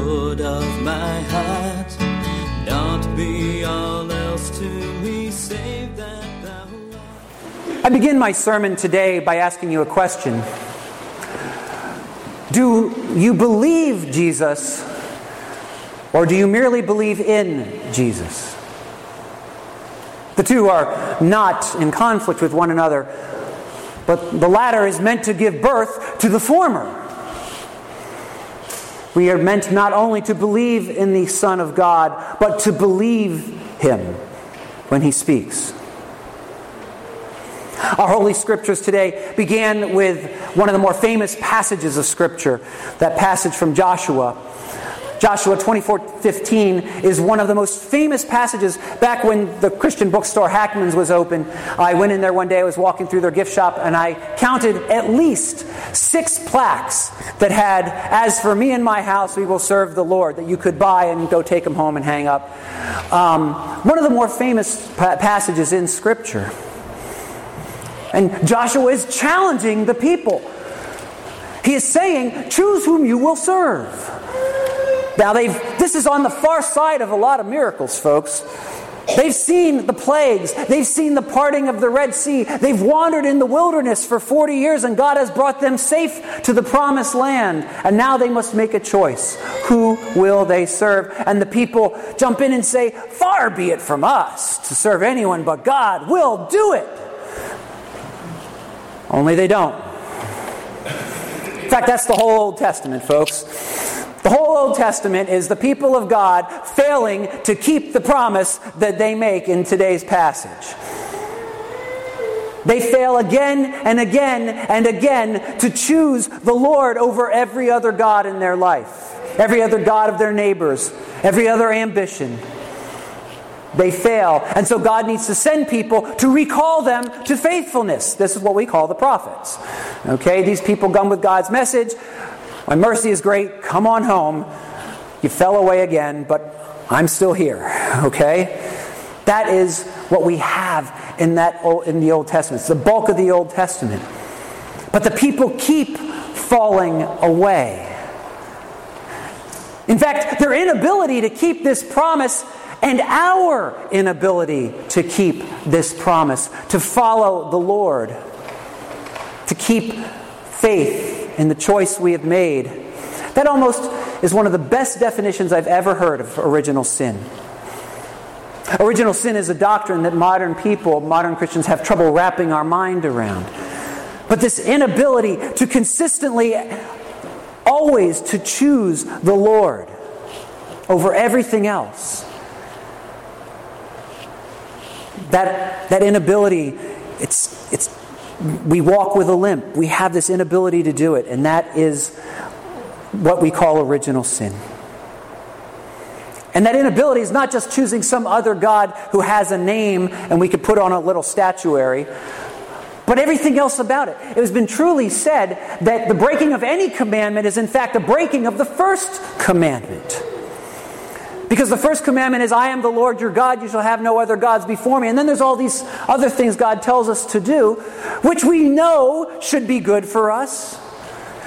Of my. Not be all else to me, save that thou. I begin my sermon today by asking you a question. Do you believe Jesus, or do you merely believe in Jesus? The two are not in conflict with one another, but the latter is meant to give birth to the former. We are meant not only to believe in the Son of God, but to believe Him when He speaks. Our Holy Scriptures today began with one of the more famous passages of Scripture, that passage from Joshua. Joshua 24:15 is one of the most famous passages back when the Christian bookstore Hackman's was open. I went in there one day, I was walking through their gift shop, and I counted at least six plaques that had, As for me and my house, we will serve the Lord, that you could buy and go take them home and hang up. Um, one of the more famous pa- passages in Scripture. And Joshua is challenging the people. He is saying, Choose whom you will serve. Now, they've, this is on the far side of a lot of miracles, folks. They've seen the plagues. They've seen the parting of the Red Sea. They've wandered in the wilderness for 40 years, and God has brought them safe to the promised land. And now they must make a choice. Who will they serve? And the people jump in and say, Far be it from us to serve anyone but God. We'll do it. Only they don't. In fact, that's the whole Old Testament, folks. The whole Old Testament is the people of God failing to keep the promise that they make in today's passage. They fail again and again and again to choose the Lord over every other God in their life, every other God of their neighbors, every other ambition. They fail. And so God needs to send people to recall them to faithfulness. This is what we call the prophets. Okay, these people come with God's message. My mercy is great. Come on home. You fell away again, but I'm still here. Okay? That is what we have in that in the Old Testament. It's the bulk of the Old Testament. But the people keep falling away. In fact, their inability to keep this promise and our inability to keep this promise, to follow the Lord, to keep faith in the choice we have made. That almost is one of the best definitions I've ever heard of original sin. Original sin is a doctrine that modern people, modern Christians, have trouble wrapping our mind around. But this inability to consistently, always to choose the Lord over everything else that, that inability, it's, it's, we walk with a limp. We have this inability to do it, and that is what we call original sin. And that inability is not just choosing some other God who has a name and we could put on a little statuary, but everything else about it. It has been truly said that the breaking of any commandment is, in fact, a breaking of the first commandment. Because the first commandment is, I am the Lord your God, you shall have no other gods before me. And then there's all these other things God tells us to do, which we know should be good for us.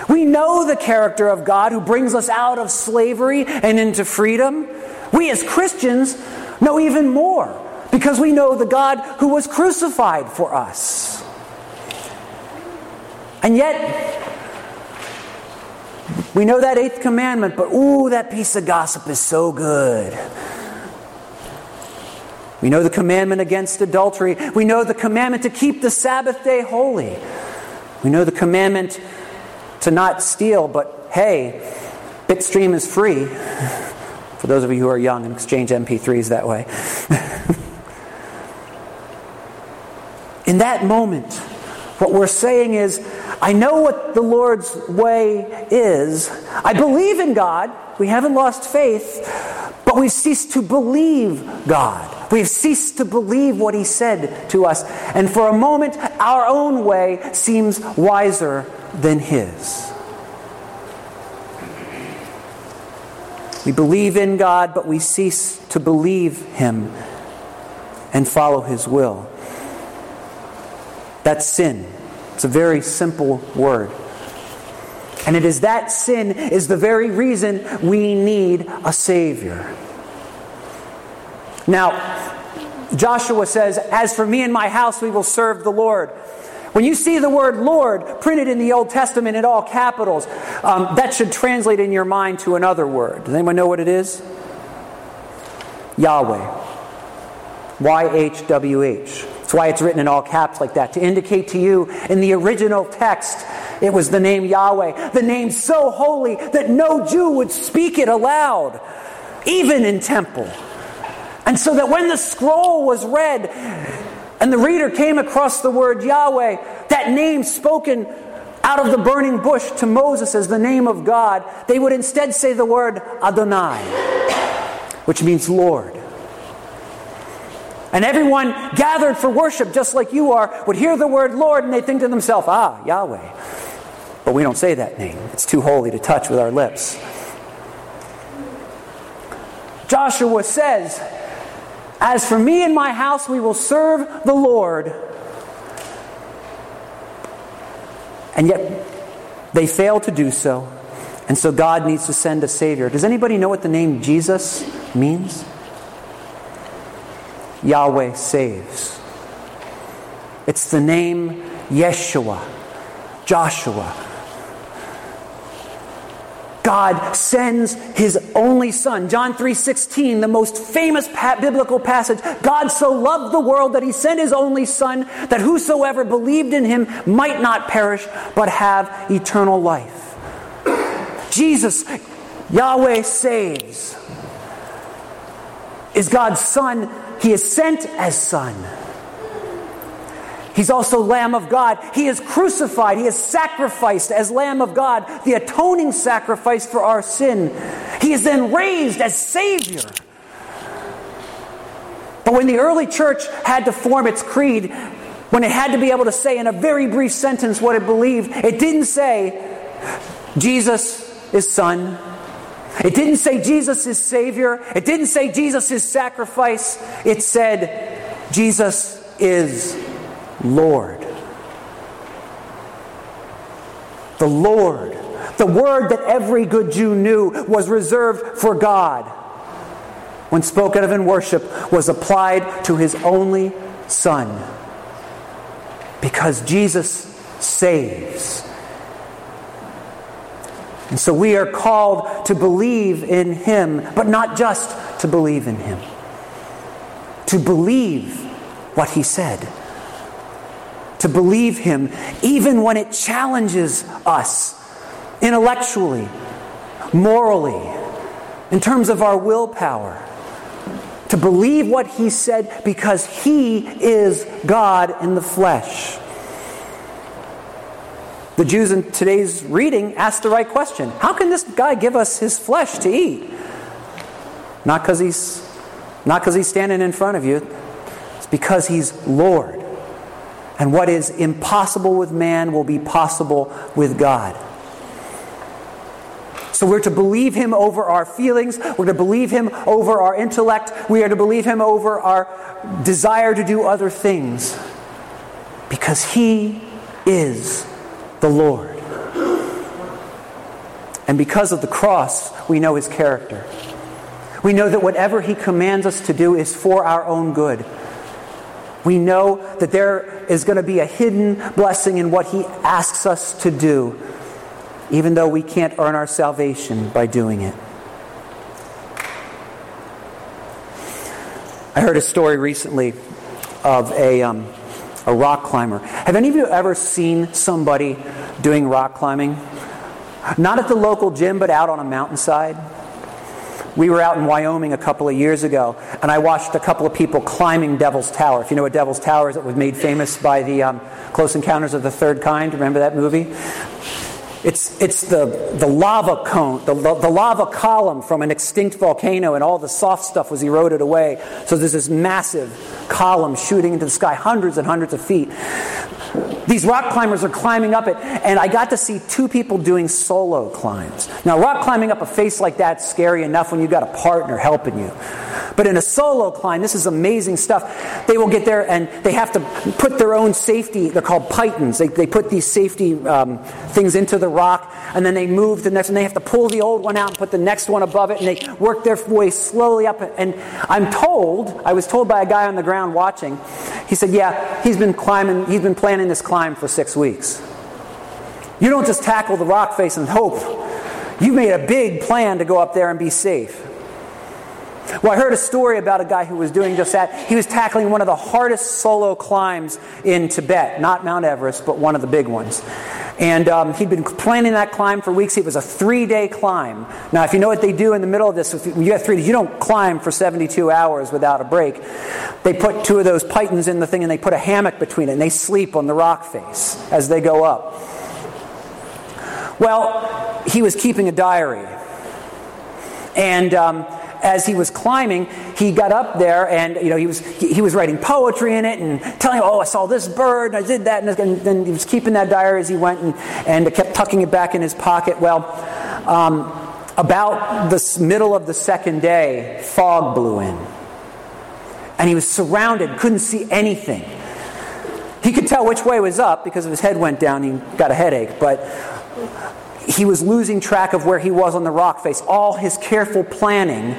We know the character of God who brings us out of slavery and into freedom. We as Christians know even more because we know the God who was crucified for us. And yet, we know that eighth commandment, but ooh, that piece of gossip is so good. We know the commandment against adultery. We know the commandment to keep the Sabbath day holy. We know the commandment to not steal, but hey, Bitstream is free. For those of you who are young and exchange MP3s that way. In that moment, what we're saying is, I know what the Lord's way is. I believe in God. We haven't lost faith. but we've ceased to believe God. We've ceased to believe what He said to us. And for a moment, our own way seems wiser than His. We believe in God, but we cease to believe Him and follow His will. That's sin. It's a very simple word. And it is that sin is the very reason we need a Savior. Now, Joshua says, As for me and my house, we will serve the Lord. When you see the word Lord printed in the Old Testament in all capitals, um, that should translate in your mind to another word. Does anyone know what it is? Yahweh. Y H W H. That's why it's written in all caps like that, to indicate to you in the original text it was the name Yahweh, the name so holy that no Jew would speak it aloud, even in temple. And so that when the scroll was read and the reader came across the word Yahweh, that name spoken out of the burning bush to Moses as the name of God, they would instead say the word Adonai, which means Lord. And everyone gathered for worship, just like you are, would hear the word Lord and they think to themselves, ah, Yahweh. But we don't say that name, it's too holy to touch with our lips. Joshua says, As for me and my house, we will serve the Lord. And yet, they fail to do so. And so God needs to send a Savior. Does anybody know what the name Jesus means? Yahweh saves. It's the name Yeshua, Joshua, God sends his only son. John 3:16, the most famous biblical passage. God so loved the world that he sent his only son that whosoever believed in him might not perish but have eternal life. Jesus, Yahweh saves. Is God's son. He is sent as son. He's also Lamb of God. He is crucified. He is sacrificed as Lamb of God, the atoning sacrifice for our sin. He is then raised as Savior. But when the early church had to form its creed, when it had to be able to say in a very brief sentence what it believed, it didn't say, Jesus is Son. It didn't say Jesus is Savior. It didn't say Jesus is sacrifice. It said, Jesus is Lord. The Lord. The word that every good Jew knew was reserved for God, when spoken of in worship, was applied to his only Son. Because Jesus saves. And so we are called to believe in him, but not just to believe in him, to believe what he said to believe Him, even when it challenges us intellectually, morally, in terms of our willpower. To believe what He said because He is God in the flesh. The Jews in today's reading asked the right question How can this guy give us his flesh to eat? Not because he's not because he's standing in front of you. It's because he's Lord. And what is impossible with man will be possible with God. So we're to believe him over our feelings. We're to believe him over our intellect. We are to believe him over our desire to do other things. Because he is the Lord. And because of the cross, we know his character. We know that whatever he commands us to do is for our own good. We know that there is going to be a hidden blessing in what He asks us to do, even though we can't earn our salvation by doing it. I heard a story recently of a, um, a rock climber. Have any of you ever seen somebody doing rock climbing? Not at the local gym, but out on a mountainside? We were out in Wyoming a couple of years ago, and I watched a couple of people climbing Devil's Tower. If you know what Devil's Tower is, it was made famous by the um, Close Encounters of the Third Kind. Remember that movie? It's, it's the, the lava cone, the, the lava column from an extinct volcano, and all the soft stuff was eroded away. So there's this massive column shooting into the sky, hundreds and hundreds of feet. These rock climbers are climbing up it, and I got to see two people doing solo climbs. Now, rock climbing up a face like that's scary enough when you've got a partner helping you. But in a solo climb, this is amazing stuff. They will get there and they have to put their own safety, they're called pitons. They, they put these safety um, things into the rock, and then they move the next one. They have to pull the old one out and put the next one above it, and they work their way slowly up. And I'm told, I was told by a guy on the ground watching, he said, Yeah, he's been climbing, he's been planning this climb for six weeks. You don't just tackle the rock face and hope. You've made a big plan to go up there and be safe. Well, I heard a story about a guy who was doing just that. He was tackling one of the hardest solo climbs in Tibet, not Mount Everest, but one of the big ones. And um, he'd been planning that climb for weeks. It was a three day climb. Now, if you know what they do in the middle of this, if you have three days, you don't climb for 72 hours without a break. They put two of those pitons in the thing and they put a hammock between it and they sleep on the rock face as they go up. Well, he was keeping a diary. And. Um, as he was climbing, he got up there and you know he was he, he was writing poetry in it and telling, "Oh, I saw this bird and I did that," and then he was keeping that diary as he went and and kept tucking it back in his pocket. Well. Um, about the middle of the second day, fog blew in. And he was surrounded, couldn't see anything. He could tell which way was up because if his head went down, he got a headache. But he was losing track of where he was on the rock face. All his careful planning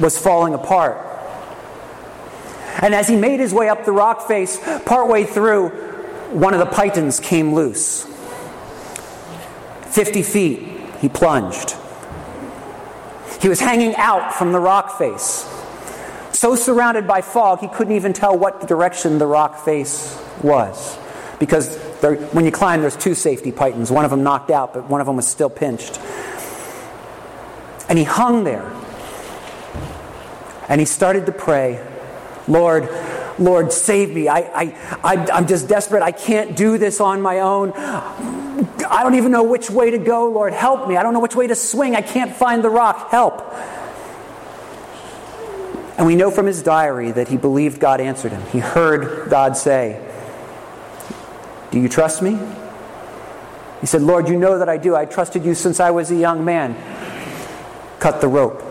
was falling apart. And as he made his way up the rock face, partway through, one of the pitons came loose. 50 feet, he plunged. He was hanging out from the rock face. So surrounded by fog, he couldn't even tell what direction the rock face was because when you climb, there's two safety pitons. One of them knocked out, but one of them was still pinched. And he hung there. And he started to pray, Lord, Lord, save me. I, I, I, I'm just desperate. I can't do this on my own. I don't even know which way to go, Lord. Help me. I don't know which way to swing. I can't find the rock. Help. And we know from his diary that he believed God answered him. He heard God say, do you trust me? He said, Lord, you know that I do. I trusted you since I was a young man. Cut the rope.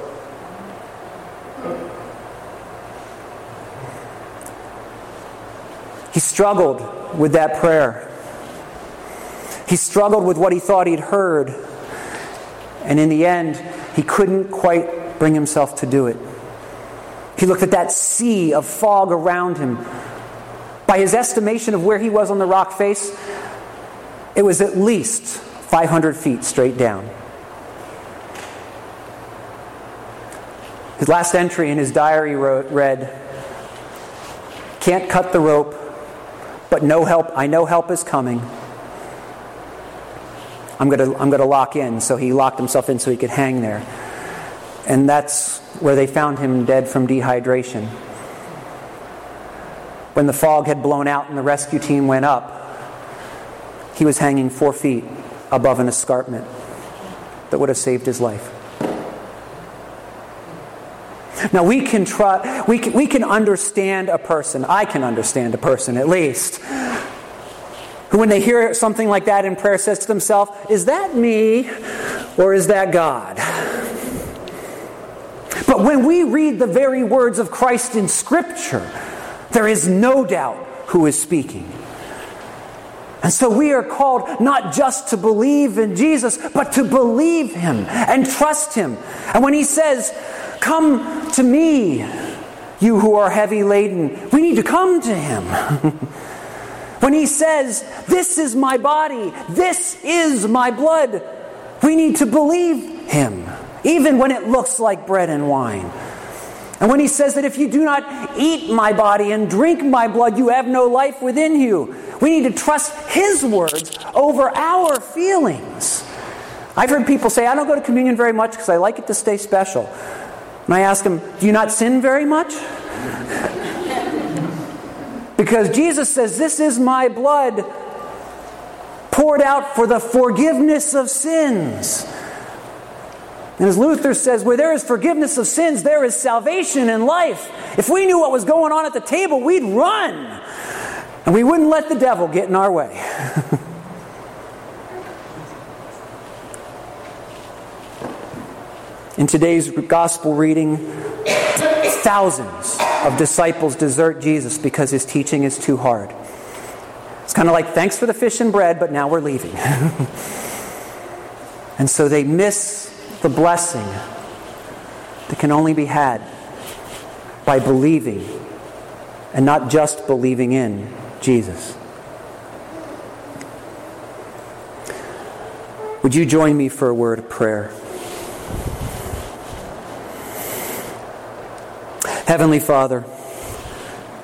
He struggled with that prayer. He struggled with what he thought he'd heard. And in the end, he couldn't quite bring himself to do it. He looked at that sea of fog around him by his estimation of where he was on the rock face, it was at least 500 feet straight down. His last entry in his diary wrote, read, Can't cut the rope, but no help. I know help is coming. I'm going to I'm going to lock in. So he locked himself in so he could hang there. And that's where they found him dead from dehydration. When the fog had blown out and the rescue team went up, he was hanging four feet above an escarpment that would have saved his life. Now we can try, we can, we can understand a person. I can understand a person at least. Who, when they hear something like that in prayer, says to themselves, Is that me or is that God? But when we read the very words of Christ in Scripture, there is no doubt who is speaking. And so we are called not just to believe in Jesus, but to believe Him and trust Him. And when He says, Come to me, you who are heavy laden, we need to come to Him. when He says, This is my body, this is my blood, we need to believe Him, even when it looks like bread and wine. And when he says that if you do not eat my body and drink my blood, you have no life within you, we need to trust his words over our feelings. I've heard people say, I don't go to communion very much because I like it to stay special. And I ask them, Do you not sin very much? because Jesus says, This is my blood poured out for the forgiveness of sins. And as Luther says, where there is forgiveness of sins, there is salvation and life. If we knew what was going on at the table, we'd run. And we wouldn't let the devil get in our way. in today's gospel reading, thousands of disciples desert Jesus because his teaching is too hard. It's kind of like, thanks for the fish and bread, but now we're leaving. and so they miss the blessing that can only be had by believing and not just believing in Jesus. Would you join me for a word of prayer? Heavenly Father,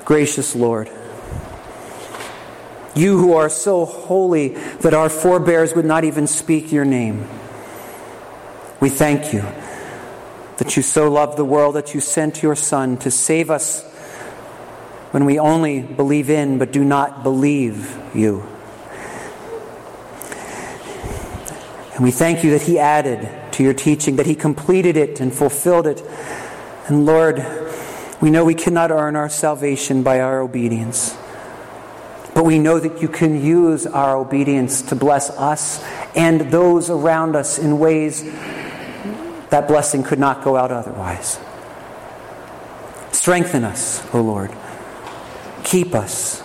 gracious Lord, you who are so holy that our forebears would not even speak your name. We thank you that you so loved the world that you sent your Son to save us when we only believe in but do not believe you. And we thank you that He added to your teaching, that He completed it and fulfilled it. And Lord, we know we cannot earn our salvation by our obedience. But we know that you can use our obedience to bless us and those around us in ways that blessing could not go out otherwise. Strengthen us, O Lord. Keep us.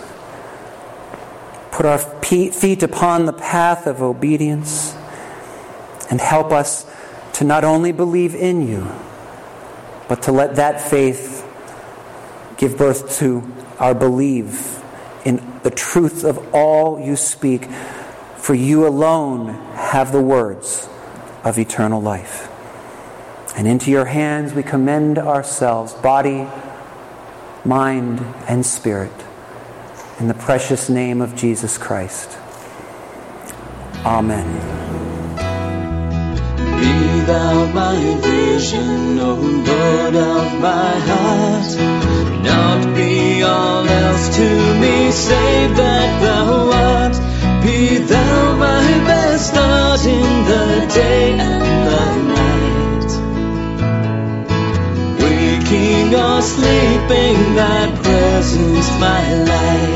Put our feet upon the path of obedience and help us to not only believe in you, but to let that faith give birth to our belief in the truth of all you speak, for you alone have the words of eternal life. And into your hands we commend ourselves, body, mind, and spirit, in the precious name of Jesus Christ. Amen. Be thou my vision, O Lord of my heart. Not be all else to me, save that thou That presence my life.